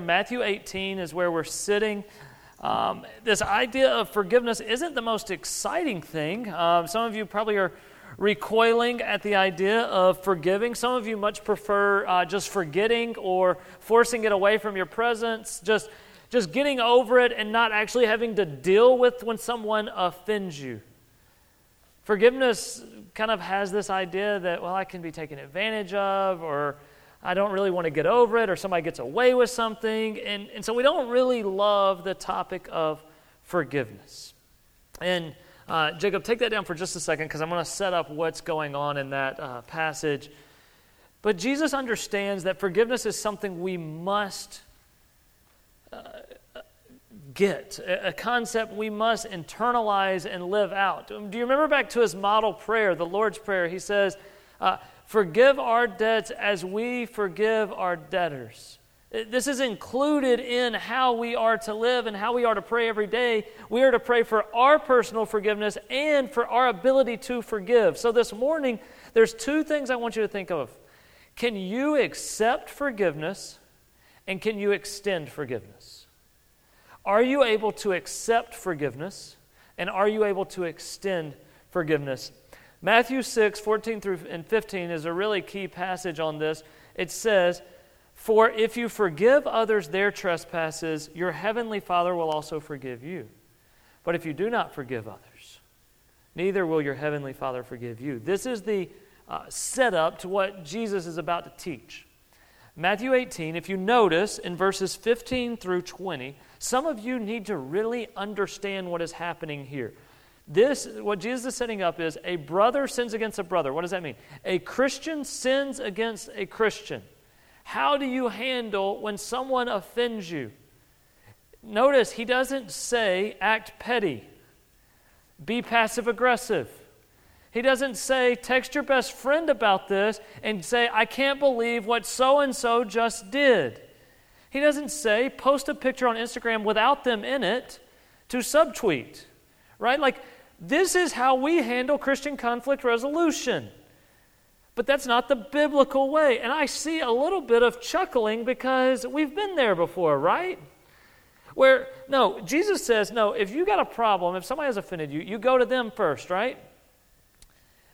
Matthew 18 is where we're sitting. Um, this idea of forgiveness isn't the most exciting thing. Uh, some of you probably are recoiling at the idea of forgiving. Some of you much prefer uh, just forgetting or forcing it away from your presence, just, just getting over it and not actually having to deal with when someone offends you. Forgiveness kind of has this idea that, well, I can be taken advantage of or I don't really want to get over it, or somebody gets away with something. And, and so we don't really love the topic of forgiveness. And uh, Jacob, take that down for just a second because I'm going to set up what's going on in that uh, passage. But Jesus understands that forgiveness is something we must uh, get, a concept we must internalize and live out. Do you remember back to his model prayer, the Lord's Prayer? He says, uh, Forgive our debts as we forgive our debtors. This is included in how we are to live and how we are to pray every day. We are to pray for our personal forgiveness and for our ability to forgive. So this morning, there's two things I want you to think of. Can you accept forgiveness and can you extend forgiveness? Are you able to accept forgiveness and are you able to extend forgiveness? Matthew 6, 14 through and 15 is a really key passage on this. It says, For if you forgive others their trespasses, your heavenly Father will also forgive you. But if you do not forgive others, neither will your heavenly Father forgive you. This is the uh, setup to what Jesus is about to teach. Matthew 18, if you notice in verses 15 through 20, some of you need to really understand what is happening here. This, what Jesus is setting up is a brother sins against a brother. What does that mean? A Christian sins against a Christian. How do you handle when someone offends you? Notice he doesn't say act petty, be passive aggressive. He doesn't say text your best friend about this and say, I can't believe what so and so just did. He doesn't say post a picture on Instagram without them in it to subtweet, right? Like this is how we handle Christian conflict resolution. But that's not the biblical way. And I see a little bit of chuckling because we've been there before, right? Where, no, Jesus says, no, if you got a problem, if somebody has offended you, you go to them first, right?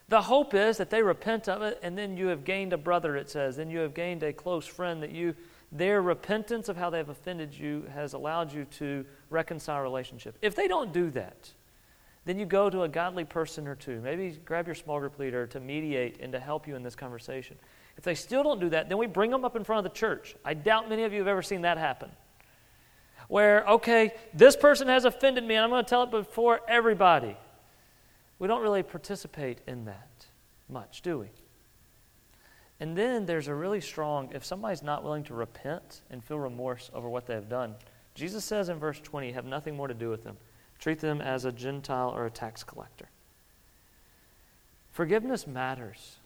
The hope is that they repent of it, and then you have gained a brother, it says. Then you have gained a close friend that you, their repentance of how they have offended you has allowed you to reconcile relationship. If they don't do that, then you go to a godly person or two. Maybe grab your small group leader to mediate and to help you in this conversation. If they still don't do that, then we bring them up in front of the church. I doubt many of you have ever seen that happen. Where, okay, this person has offended me and I'm going to tell it before everybody. We don't really participate in that much, do we? And then there's a really strong, if somebody's not willing to repent and feel remorse over what they have done, Jesus says in verse 20, have nothing more to do with them. Treat them as a Gentile or a tax collector. Forgiveness matters.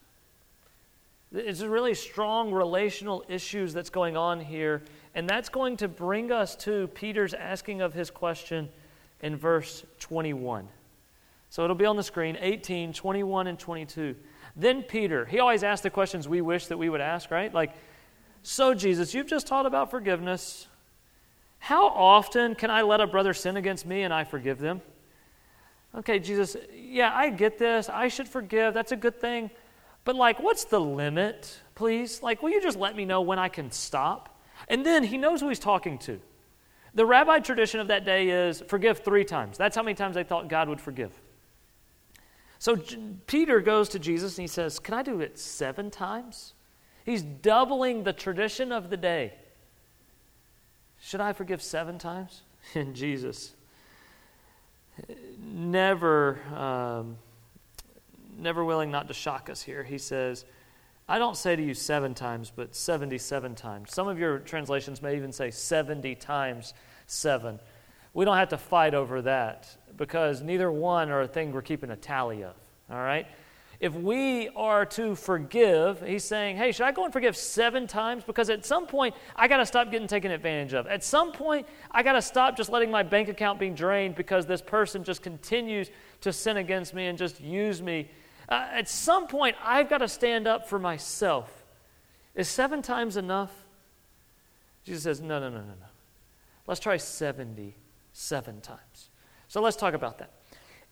It's really strong relational issues that's going on here, and that's going to bring us to Peter's asking of his question in verse 21. So it'll be on the screen 18, 21, and 22. Then Peter, he always asks the questions we wish that we would ask, right? Like, so Jesus, you've just taught about forgiveness. How often can I let a brother sin against me and I forgive them? Okay, Jesus, yeah, I get this. I should forgive. That's a good thing. But, like, what's the limit, please? Like, will you just let me know when I can stop? And then he knows who he's talking to. The rabbi tradition of that day is forgive three times. That's how many times they thought God would forgive. So Peter goes to Jesus and he says, Can I do it seven times? He's doubling the tradition of the day. Should I forgive seven times? And Jesus never, um, never willing not to shock us here. He says, I don't say to you seven times, but 77 times. Some of your translations may even say 70 times seven. We don't have to fight over that because neither one are a thing we're keeping a tally of. All right? If we are to forgive, he's saying, hey, should I go and forgive seven times? Because at some point, I got to stop getting taken advantage of. At some point, I got to stop just letting my bank account being drained because this person just continues to sin against me and just use me. Uh, at some point, I've got to stand up for myself. Is seven times enough? Jesus says, No, no, no, no, no. Let's try 77 times. So let's talk about that.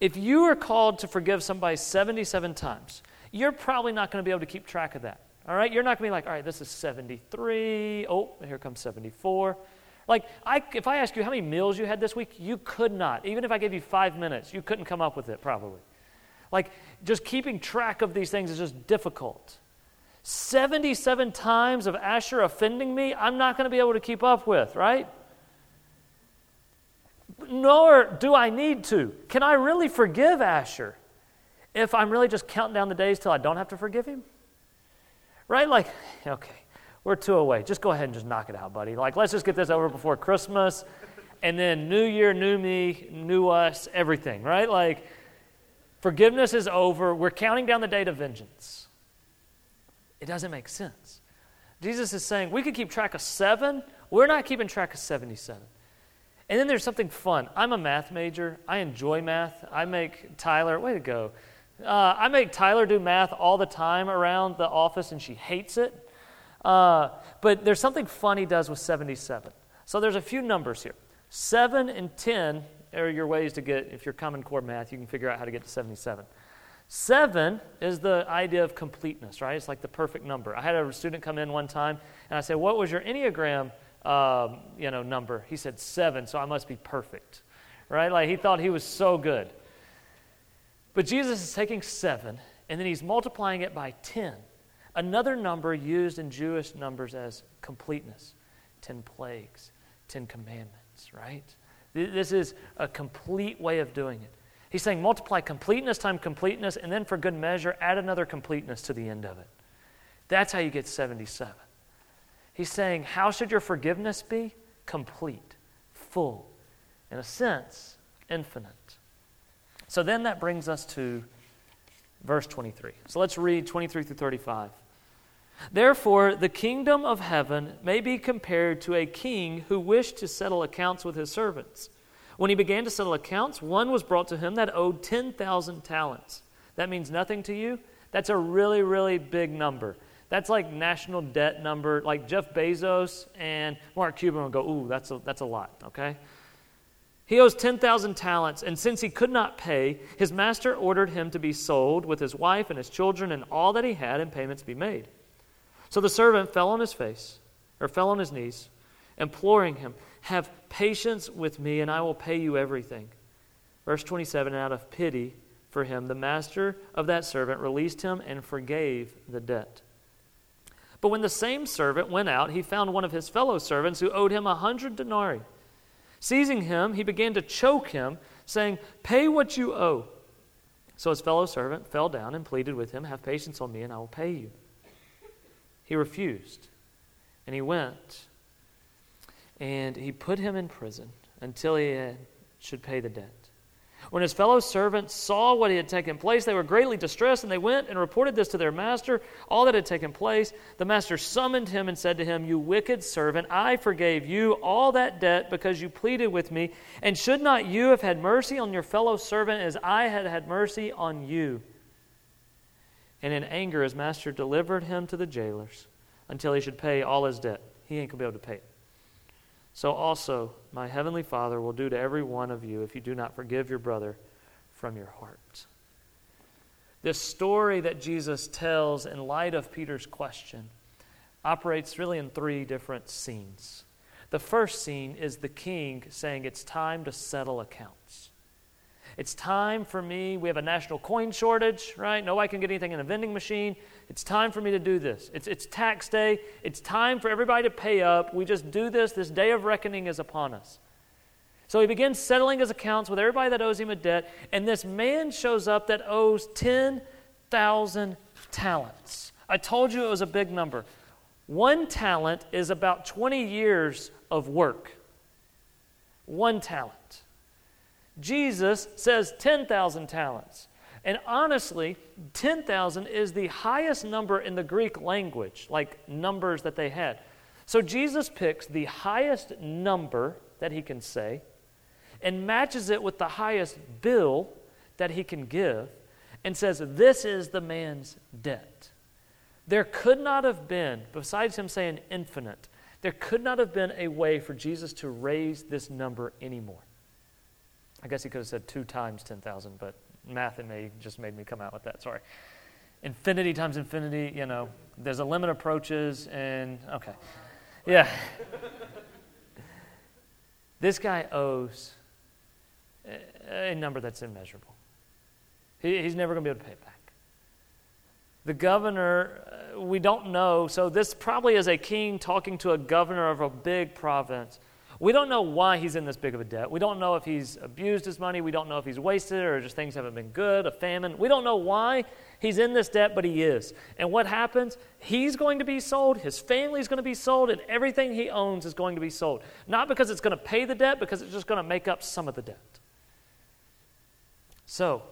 If you are called to forgive somebody 77 times, you're probably not going to be able to keep track of that. All right? You're not going to be like, all right, this is 73. Oh, here comes 74. Like, I, if I ask you how many meals you had this week, you could not. Even if I gave you five minutes, you couldn't come up with it, probably. Like, just keeping track of these things is just difficult. 77 times of Asher offending me, I'm not going to be able to keep up with, right? Nor do I need to. Can I really forgive Asher if I'm really just counting down the days till I don't have to forgive him? Right? Like, okay, we're two away. Just go ahead and just knock it out, buddy. Like, let's just get this over before Christmas. And then New Year, new me, new us, everything, right? Like, forgiveness is over. We're counting down the date of vengeance. It doesn't make sense. Jesus is saying we could keep track of seven. We're not keeping track of 77. And then there's something fun. I'm a math major. I enjoy math. I make Tyler, way to go. Uh, I make Tyler do math all the time around the office, and she hates it. Uh, but there's something fun he does with 77. So there's a few numbers here. 7 and 10 are your ways to get, if you're Common Core math, you can figure out how to get to 77. Seven is the idea of completeness, right? It's like the perfect number. I had a student come in one time, and I said, "What was your enneagram, um, you know, number?" He said seven, so I must be perfect, right? Like he thought he was so good. But Jesus is taking seven, and then he's multiplying it by ten, another number used in Jewish numbers as completeness, ten plagues, ten commandments, right? This is a complete way of doing it. He's saying multiply completeness times completeness, and then for good measure, add another completeness to the end of it. That's how you get 77. He's saying, How should your forgiveness be? Complete, full, in a sense, infinite. So then that brings us to verse 23. So let's read 23 through 35. Therefore, the kingdom of heaven may be compared to a king who wished to settle accounts with his servants. When he began to settle accounts, one was brought to him that owed 10,000 talents. That means nothing to you? That's a really, really big number. That's like national debt number. Like Jeff Bezos and Mark Cuban will go, ooh, that's a, that's a lot, okay? He owes 10,000 talents, and since he could not pay, his master ordered him to be sold with his wife and his children and all that he had, and payments be made. So the servant fell on his face, or fell on his knees, imploring him, have patience with me, and I will pay you everything. Verse 27 Out of pity for him, the master of that servant released him and forgave the debt. But when the same servant went out, he found one of his fellow servants who owed him a hundred denarii. Seizing him, he began to choke him, saying, Pay what you owe. So his fellow servant fell down and pleaded with him, Have patience on me, and I will pay you. He refused, and he went and he put him in prison until he should pay the debt. When his fellow servants saw what had taken place, they were greatly distressed, and they went and reported this to their master, all that had taken place. The master summoned him and said to him, You wicked servant, I forgave you all that debt because you pleaded with me. And should not you have had mercy on your fellow servant as I had had mercy on you? And in anger, his master delivered him to the jailers until he should pay all his debt. He ain't going to be able to pay it. So also my heavenly Father will do to every one of you if you do not forgive your brother from your heart. This story that Jesus tells in light of Peter's question operates really in three different scenes. The first scene is the king saying, It's time to settle accounts. It's time for me. We have a national coin shortage, right? Nobody can get anything in a vending machine. It's time for me to do this. It's, it's tax day. It's time for everybody to pay up. We just do this. This day of reckoning is upon us. So he begins settling his accounts with everybody that owes him a debt, and this man shows up that owes 10,000 talents. I told you it was a big number. One talent is about 20 years of work. One talent. Jesus says 10,000 talents. And honestly, 10,000 is the highest number in the Greek language, like numbers that they had. So Jesus picks the highest number that he can say and matches it with the highest bill that he can give and says, This is the man's debt. There could not have been, besides him saying infinite, There could not have been a way for Jesus to raise this number anymore. I guess he could have said two times 10,000, but math in me just made me come out with that. Sorry. Infinity times infinity, you know, there's a limit approaches, and okay. Yeah. this guy owes a number that's immeasurable. He, he's never going to be able to pay it back. The governor, uh, we don't know. So, this probably is a king talking to a governor of a big province. We don't know why he's in this big of a debt. We don't know if he's abused his money. We don't know if he's wasted or just things haven't been good, a famine. We don't know why he's in this debt, but he is. And what happens? He's going to be sold, his family is going to be sold, and everything he owns is going to be sold. Not because it's going to pay the debt, because it's just going to make up some of the debt. So,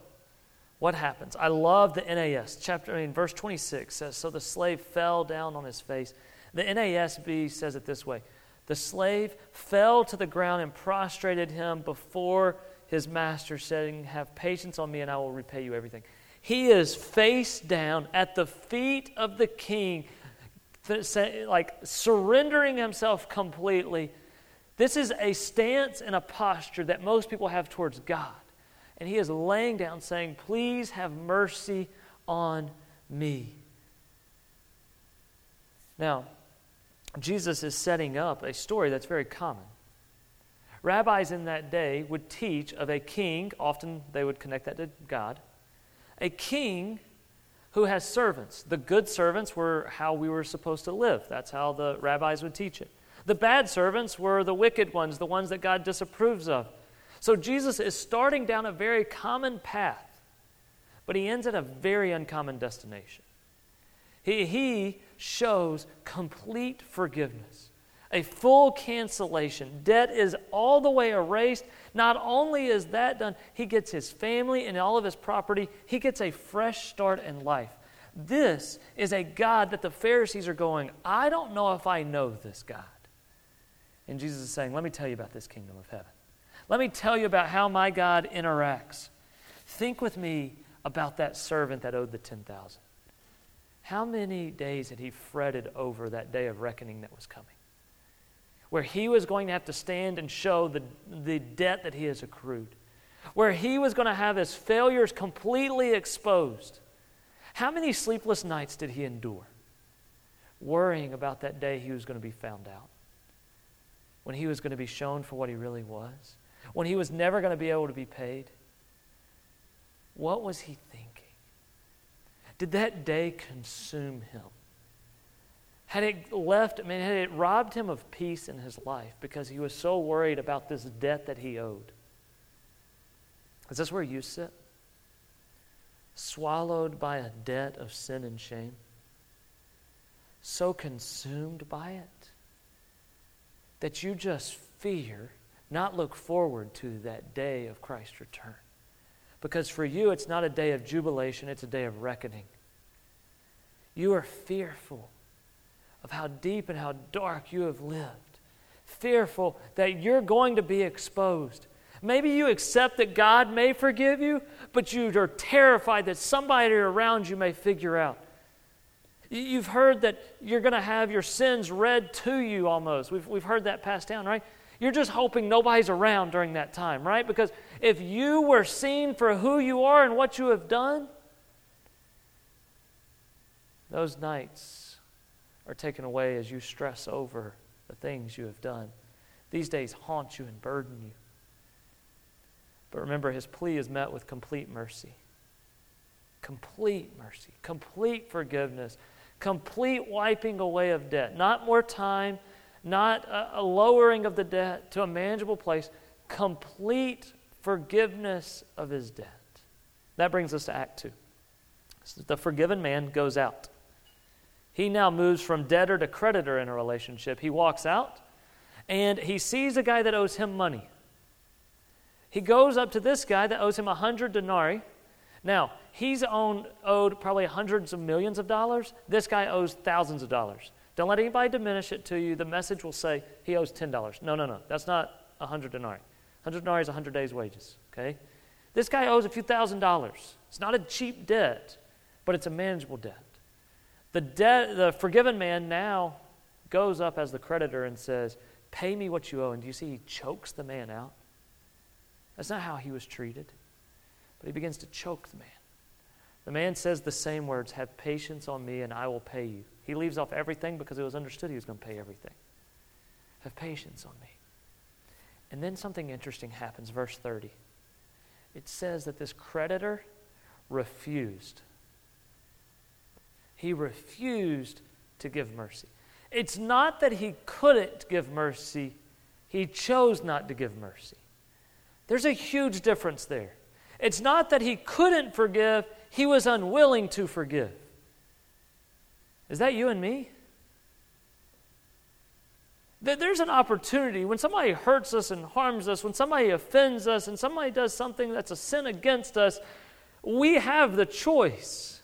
what happens? I love the NAS. Chapter, I mean, verse 26 says, So the slave fell down on his face. The NASB says it this way The slave fell to the ground and prostrated him before his master, saying, Have patience on me, and I will repay you everything. He is face down at the feet of the king, like surrendering himself completely. This is a stance and a posture that most people have towards God and he is laying down saying, Please have mercy on me. Now, Jesus is setting up a story that's very common. Rabbis in that day would teach of a king, often they would connect that to God, a king who has servants. The good servants were how we were supposed to live. That's how the rabbis would teach it. The bad servants were the wicked ones, the ones that God disapproves of. So Jesus is starting down a very common path, but he ends at a very uncommon destination. He, he shows complete forgiveness, a full cancellation. Debt is all the way erased. Not only is that done, he gets his family and all of his property, he gets a fresh start in life. This is a God that the Pharisees are going, I don't know if I know this God. And Jesus is saying, Let me tell you about this kingdom of heaven. Let me tell you about how my God interacts. Think with me about that servant that owed the 10,000. How many days had he fretted over that day of reckoning that was coming? Where he was going to have to stand and show the, the debt that he has accrued. Where he was going to have his failures completely exposed. How many sleepless nights did he endure? Worrying about that day he was going to be found out. When he was going to be shown for what he really was when he was never going to be able to be paid? What was he thinking? Did that day consume him? Had it left, I mean, had it robbed him of peace in his life because he was so worried about this debt that he owed? Is this where you sit? Swallowed by a debt of sin and shame? So consumed by it that you just fear not look forward to that day of Christ's return. Because for you, it's not a day of jubilation, it's a day of reckoning. You are fearful of how deep and how dark you have lived, fearful that you're going to be exposed. Maybe you accept that God may forgive you, but you are terrified that somebody around you may figure out. You've heard that you're going to have your sins read to you almost. We've, we've heard that passed down, right? You're just hoping nobody's around during that time, right? Because if you were seen for who you are and what you have done, those nights are taken away as you stress over the things you have done. These days haunt you and burden you. But remember, his plea is met with complete mercy. Complete mercy, complete forgiveness, complete wiping away of debt. Not more time, not a, lowering of the debt to a manageable place, complete forgiveness of his debt. That brings us to Act 2. So the forgiven man goes out. He now moves from debtor to creditor in a relationship. He walks out and he sees a guy that owes him money. He goes up to this guy that owes him a hundred denarii. Now, he's owned, owed probably hundreds of millions of dollars. This guy owes thousands of dollars. Don't let anybody diminish it to you. The message will say he owes $10. No, no, no. That's not 100 denarii. 100 denarii is 100 days' wages, okay? This guy owes a few thousand dollars. It's not a cheap debt, but it's a manageable debt. The, debt, the forgiven man now goes up as the creditor and says, Pay me what you owe. And do you see he chokes the man out? That's not how he was treated. But he begins to choke the man. The man says the same words Have patience on me, and I will pay you. He leaves off everything because it was understood he was going to pay everything. Have patience on me. And then something interesting happens, verse 30. It says that this creditor refused. He refused to give mercy. It's not that he couldn't give mercy, he chose not to give mercy. There's a huge difference there. It's not that he couldn't forgive, he was unwilling to forgive. Is that you and me? There's an opportunity when somebody hurts us and harms us, when somebody offends us, and somebody does something that's a sin against us, we have the choice.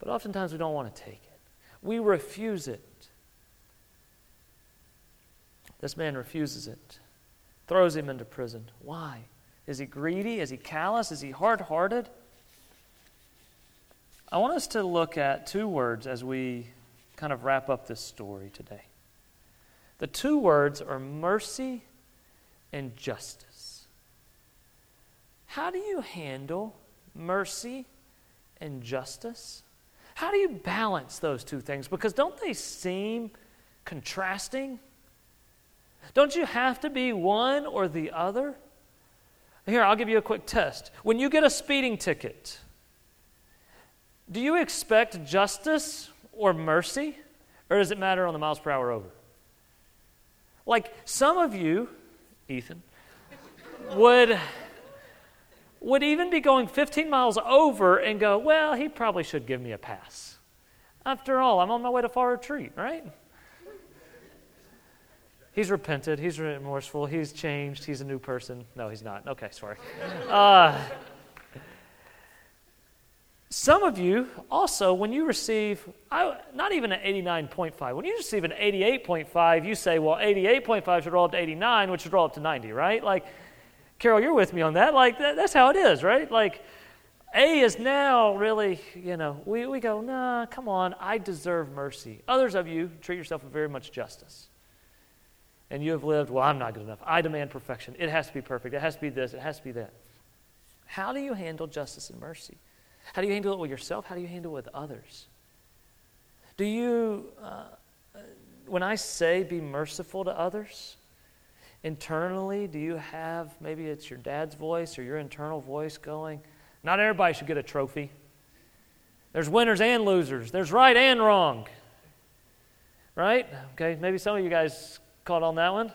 But oftentimes we don't want to take it, we refuse it. This man refuses it, throws him into prison. Why? Is he greedy? Is he callous? Is he hard hearted? I want us to look at two words as we kind of wrap up this story today. The two words are mercy and justice. How do you handle mercy and justice? How do you balance those two things? Because don't they seem contrasting? Don't you have to be one or the other? Here, I'll give you a quick test. When you get a speeding ticket, do you expect justice or mercy, or does it matter on the miles per hour over? Like some of you, Ethan, would would even be going 15 miles over and go, well, he probably should give me a pass. After all, I'm on my way to Fall Retreat, right? He's repented. He's remorseful. He's changed. He's a new person. No, he's not. Okay, sorry. Uh, some of you also, when you receive, I, not even an 89.5, when you receive an 88.5, you say, well, 88.5 should roll up to 89, which should roll up to 90, right? Like, Carol, you're with me on that. Like, that, that's how it is, right? Like, A is now really, you know, we, we go, nah, come on, I deserve mercy. Others of you treat yourself with very much justice. And you have lived, well, I'm not good enough. I demand perfection. It has to be perfect. It has to be this. It has to be that. How do you handle justice and mercy? How do you handle it with yourself? How do you handle it with others? Do you, uh, when I say be merciful to others, internally, do you have maybe it's your dad's voice or your internal voice going, not everybody should get a trophy? There's winners and losers, there's right and wrong. Right? Okay, maybe some of you guys caught on that one.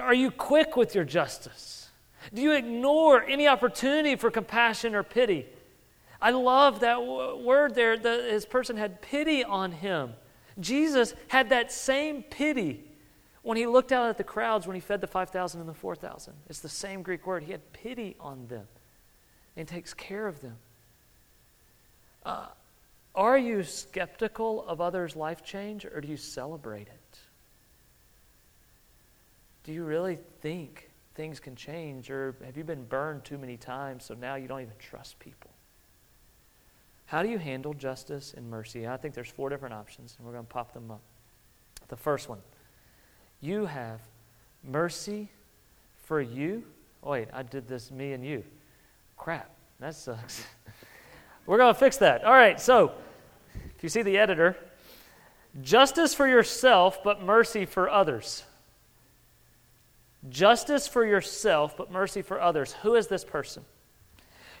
Are you quick with your justice? Do you ignore any opportunity for compassion or pity? I love that w- word there. that his person had pity on him. Jesus had that same pity when he looked out at the crowds when he fed the 5,000 and the 4,000. It's the same Greek word. He had pity on them and takes care of them. Uh, are you skeptical of others' life change or do you celebrate it? Do you really think things can change? Or have you been burned too many times so now you don't even trust people? How do you handle justice and mercy? I think there's four different options, and we're going to pop them up. The first one you have mercy for you. Oh, wait, I did this, me and you. Crap, that sucks. we're going to fix that. All right, so if you see the editor, justice for yourself, but mercy for others. Justice for yourself, but mercy for others. Who is this person?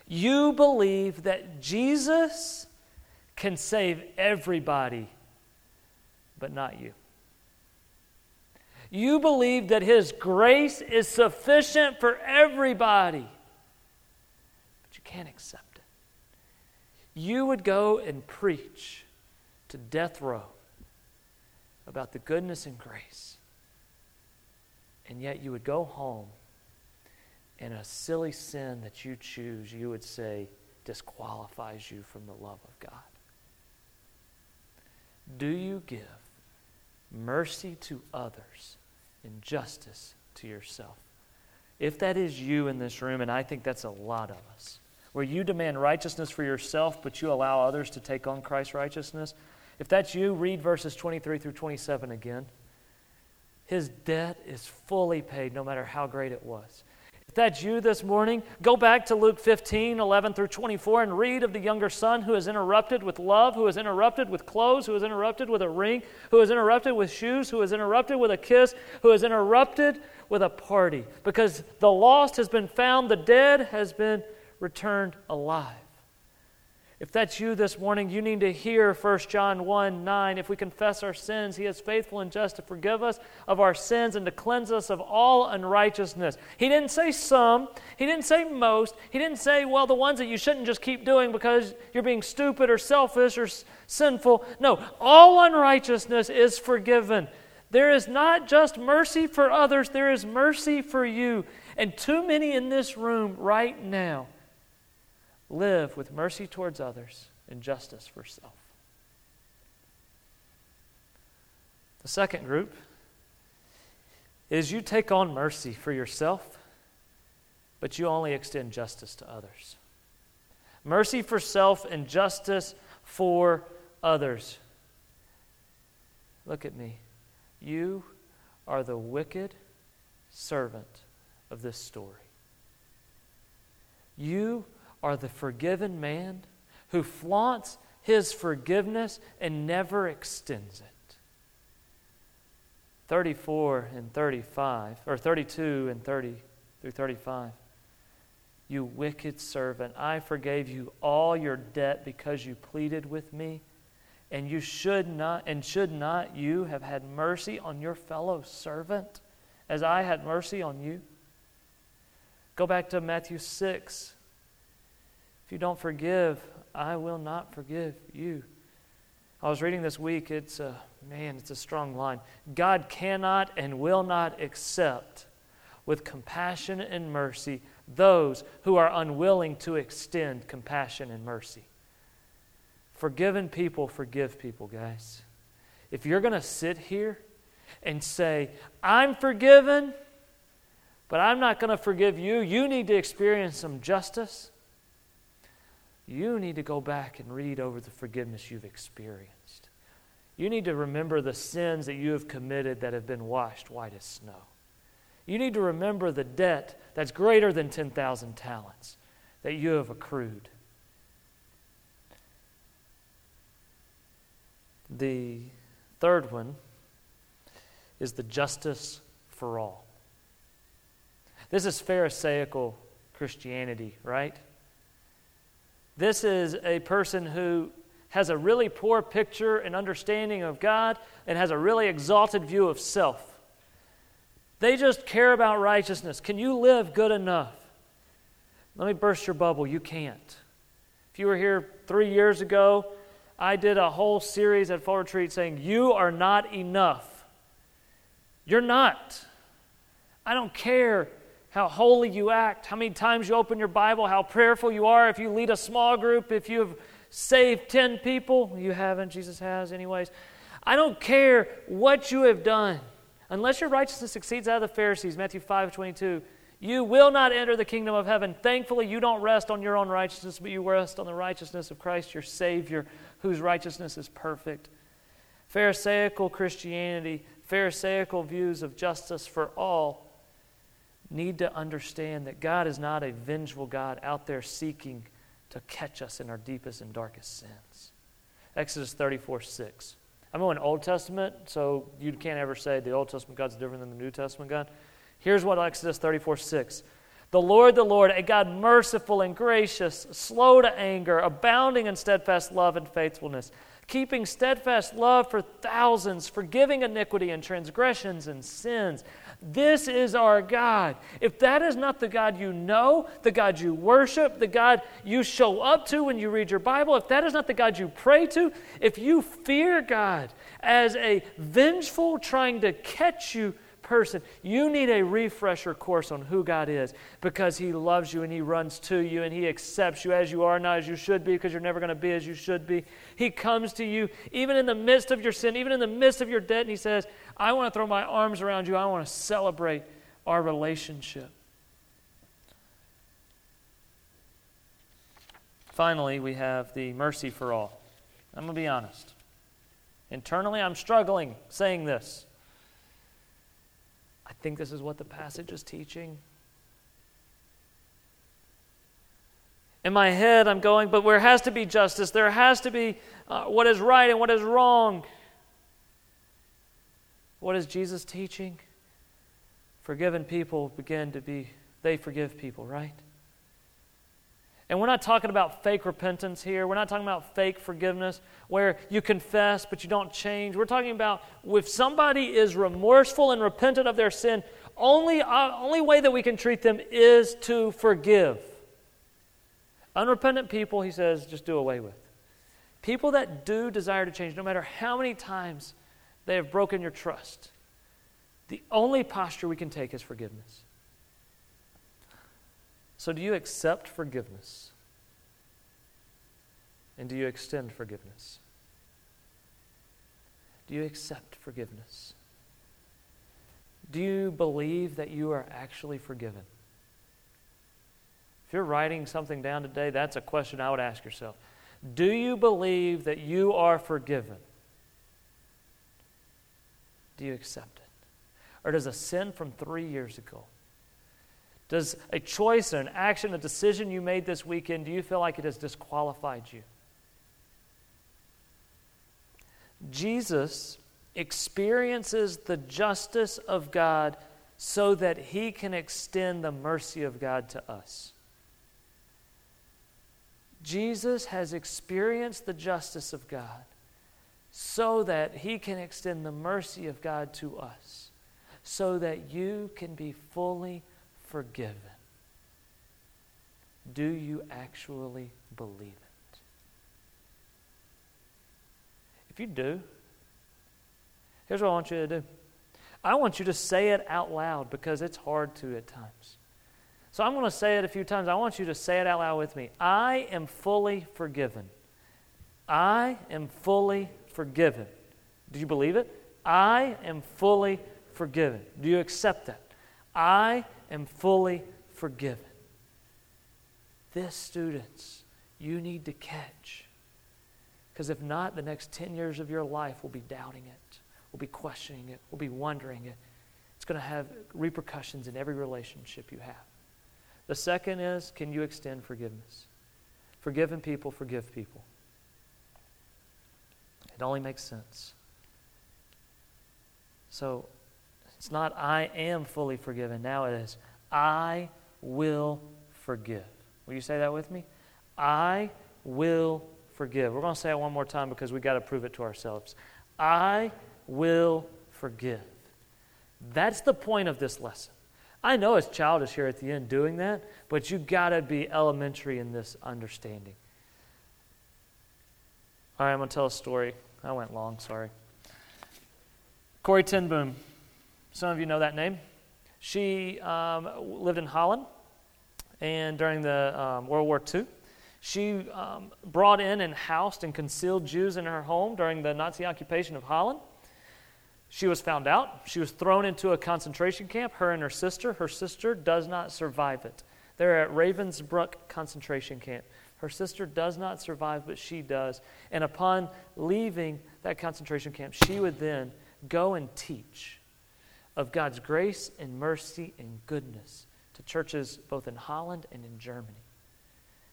You believe that Jesus can save everybody, but not you. You believe that His grace is sufficient for everybody, but you can't accept it. You would go and preach to death row about the goodness and grace and yet you would go home and a silly sin that you choose, you would say, disqualifies you from the love of God. Do you give mercy to others and justice to yourself? If that is you in this room, and I think that's a lot of us, where you demand righteousness for yourself, but you allow others to take on Christ's righteousness, If that's you, read verses 23 through 27 again. His debt is fully paid, no matter how great it was. If that's you this morning, go back to Luke 15, 11 through 24, and read of the younger son who is interrupted with love, who is interrupted with clothes, who is interrupted with a ring, who is interrupted with shoes, who is interrupted with a kiss, who is interrupted with a party. Because the lost has been found, the dead has been returned alive. If that's you this morning, you need to hear 1 John 1 9. If we confess our sins, He is faithful and just to forgive us of our sins and to cleanse us of all unrighteousness. He didn't say some, He didn't say most, He didn't say, well, the ones that you shouldn't just keep doing because you're being stupid or selfish or s- sinful. No, all unrighteousness is forgiven. There is not just mercy for others, there is mercy for you. And too many in this room right now live with mercy towards others and justice for self. The second group is you take on mercy for yourself, but you only extend justice to others. Mercy for self and justice for others. Look at me. You are the wicked servant of this story. You are the forgiven man who flaunts his forgiveness and never extends it. 34 and 35, or 32 and 30 through 35. You wicked servant, I forgave you all your debt because you pleaded with me. And you should not, and should not you have had mercy on your fellow servant as I had mercy on you? Go back to Matthew 6, if you don't forgive, I will not forgive you. I was reading this week, it's a man, it's a strong line. God cannot and will not accept with compassion and mercy those who are unwilling to extend compassion and mercy. Forgiven people forgive people, guys. If you're going to sit here and say, I'm forgiven, but I'm not going to forgive you, you need to experience some justice you need to go back and read over the forgiveness you've experienced. You need to remember the sins that you have committed that have been washed white as snow. You need to remember the debt that's greater than 10,000 talents that you have accrued. The third one is the justice for all. This is Pharisaical Christianity, right? This is a person who has a really poor picture and understanding of God and has a really exalted view of self. They just care about righteousness. Can you live good enough? Let me burst your bubble. You can't. If you were here three years ago, I did a whole series at Fall Retreat saying, You are not enough. You're not. I don't care how holy you act, how many times you open your Bible, how prayerful you are, if you lead a small group, if you have saved 10 people. You haven't, Jesus has, anyways. I don't care what you have done. Unless your righteousness exceeds that of the Pharisees, Matthew 5 22, you will not enter the kingdom of heaven. Thankfully, you don't rest on your own righteousness, but you rest on the righteousness of Christ, your Savior, whose righteousness is perfect. Pharisaical Christianity, Pharisaical views of justice for all need to understand that God is not a vengeful God out there seeking to catch us in our deepest and darkest sins. Exodus 34 6. I'm going Old Testament, so you can't ever say the Old Testament God's different than the New Testament God. Here's what Exodus 34 6. The Lord, the Lord, a God merciful and gracious, slow to anger, abounding in steadfast love and faithfulness, keeping steadfast love for thousands, forgiving iniquity and transgressions and sins this is our God. If that is not the God you know, the God you worship, the God you show up to when you read your Bible, if that is not the God you pray to, if you fear God as a vengeful, trying to catch you person, you need a refresher course on who God is because He loves you and He runs to you and He accepts you as you are, not as you should be, because you're never going to be as you should be. He comes to you even in the midst of your sin, even in the midst of your debt, and He says, I want to throw my arms around you. I want to celebrate our relationship. Finally, we have the mercy for all. I'm going to be honest. Internally, I'm struggling saying this. I think this is what the passage is teaching. In my head, I'm going, but there has to be justice. There has to be uh, what is right and what is wrong. What is Jesus teaching? Forgiven people begin to be, they forgive people, right? And we're not talking about fake repentance here. We're not talking about fake forgiveness where you confess but you don't change. We're talking about if somebody is remorseful and repentant of their sin, only uh, only way that we can treat them is to forgive. Unrepentant people, he says, just do away with. People that do desire to change, no matter how many times they have broken your trust, the only posture we can take is forgiveness. So, do you accept forgiveness? And do you extend forgiveness? Do you accept forgiveness? Do you believe that you are actually forgiven? If you're writing something down today, that's a question I would ask yourself. Do you believe that you are forgiven? Do you accept it? Or does a sin from three years ago does a choice, an action, a decision you made this weekend, do you feel like it has disqualified you? Jesus experiences the justice of God so that he can extend the mercy of God to us. Jesus has experienced the justice of God so that he can extend the mercy of God to us, so that you can be fully forgiven. Do you actually believe it? If you do, here's what I want you to do I want you to say it out loud because it's hard to at times. So I'm going to say it a few times. I want you to say it out loud with me. I am fully forgiven. I am fully forgiven. Do you believe it? I am fully forgiven. Do you accept that? I am fully forgiven. This, students, you need to catch. Because if not, the next 10 years of your life will be doubting it, will be questioning it, will be wondering it. It's going to have repercussions in every relationship you have. The second is can you extend forgiveness? Forgiven people forgive people. It only makes sense. So it's not I am fully forgiven. Now it is I will forgive. Will you say that with me? I will forgive. We're going to say it one more time because we've got to prove it to ourselves. I will forgive. That's the point of this lesson. I know it's childish here at the end doing that, but you've got to be elementary in this understanding. All right, I'm going to tell a story. I went long, sorry. Corrie ten Boom some of you know that name. She um, lived in Holland, and during the um, World War II, she um, brought in and housed and concealed Jews in her home during the Nazi occupation of Holland. She was found out. She was thrown into a concentration camp, her and her sister. Her sister does not survive it. They're at Ravensbrück concentration camp. Her sister does not survive, but she does. And upon leaving that concentration camp, she would then go and teach of God's grace and mercy and goodness to churches both in Holland and in Germany.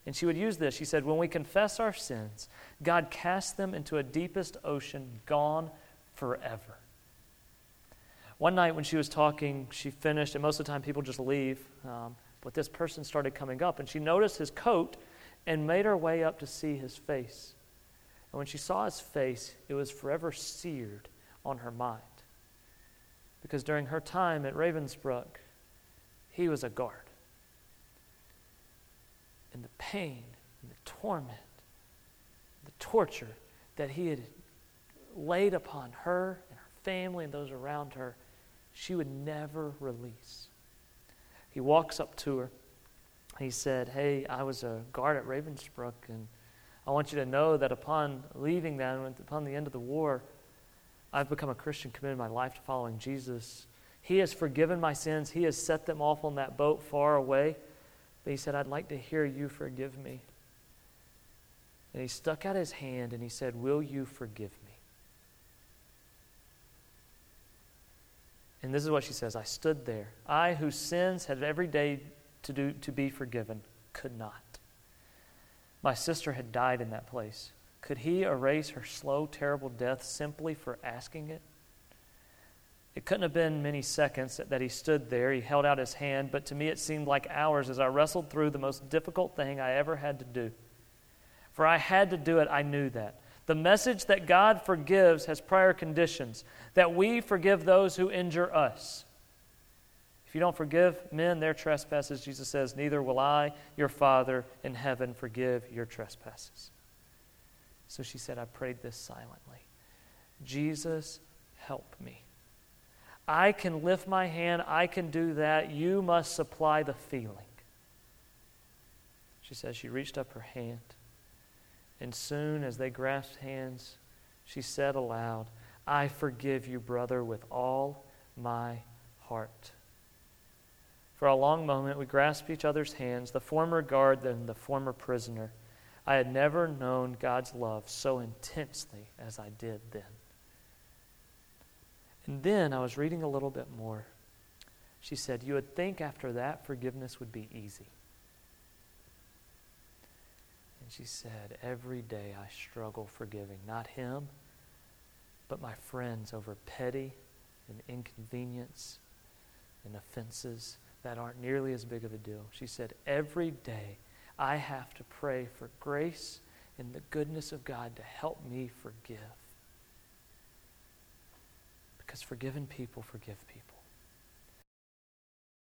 And she would use this. She said, When we confess our sins, God casts them into a deepest ocean, gone forever. One night when she was talking, she finished, and most of the time people just leave. Um, but this person started coming up, and she noticed his coat and made her way up to see his face. And when she saw his face, it was forever seared on her mind because during her time at Ravensbrück, he was a guard. And the pain and the torment, the torture that he had laid upon her and her family and those around her, she would never release. He walks up to her he said, Hey, I was a guard at Ravensbrück, and I want you to know that upon leaving that, upon the end of the war, I've become a Christian, committed my life to following Jesus. He has forgiven my sins, He has set them off on that boat far away. But he said, I'd like to hear you forgive me. And he stuck out his hand and he said, Will you forgive me? And this is what she says I stood there. I, whose sins had every day to, do, to be forgiven, could not. My sister had died in that place. Could he erase her slow, terrible death simply for asking it? It couldn't have been many seconds that he stood there. He held out his hand, but to me it seemed like hours as I wrestled through the most difficult thing I ever had to do. For I had to do it, I knew that. The message that God forgives has prior conditions, that we forgive those who injure us. You don't forgive men their trespasses, Jesus says, neither will I, your Father in heaven, forgive your trespasses. So she said, I prayed this silently. Jesus, help me. I can lift my hand, I can do that. You must supply the feeling. She says she reached up her hand, and soon as they grasped hands, she said aloud, I forgive you, brother, with all my heart. For a long moment, we grasped each other's hands, the former guard and the former prisoner. I had never known God's love so intensely as I did then. And then I was reading a little bit more. She said, You would think after that forgiveness would be easy. And she said, Every day I struggle forgiving, not him, but my friends over petty and inconvenience and offenses that aren't nearly as big of a deal. She said, Every day I have to pray for grace and the goodness of God to help me forgive. Because forgiven people forgive people.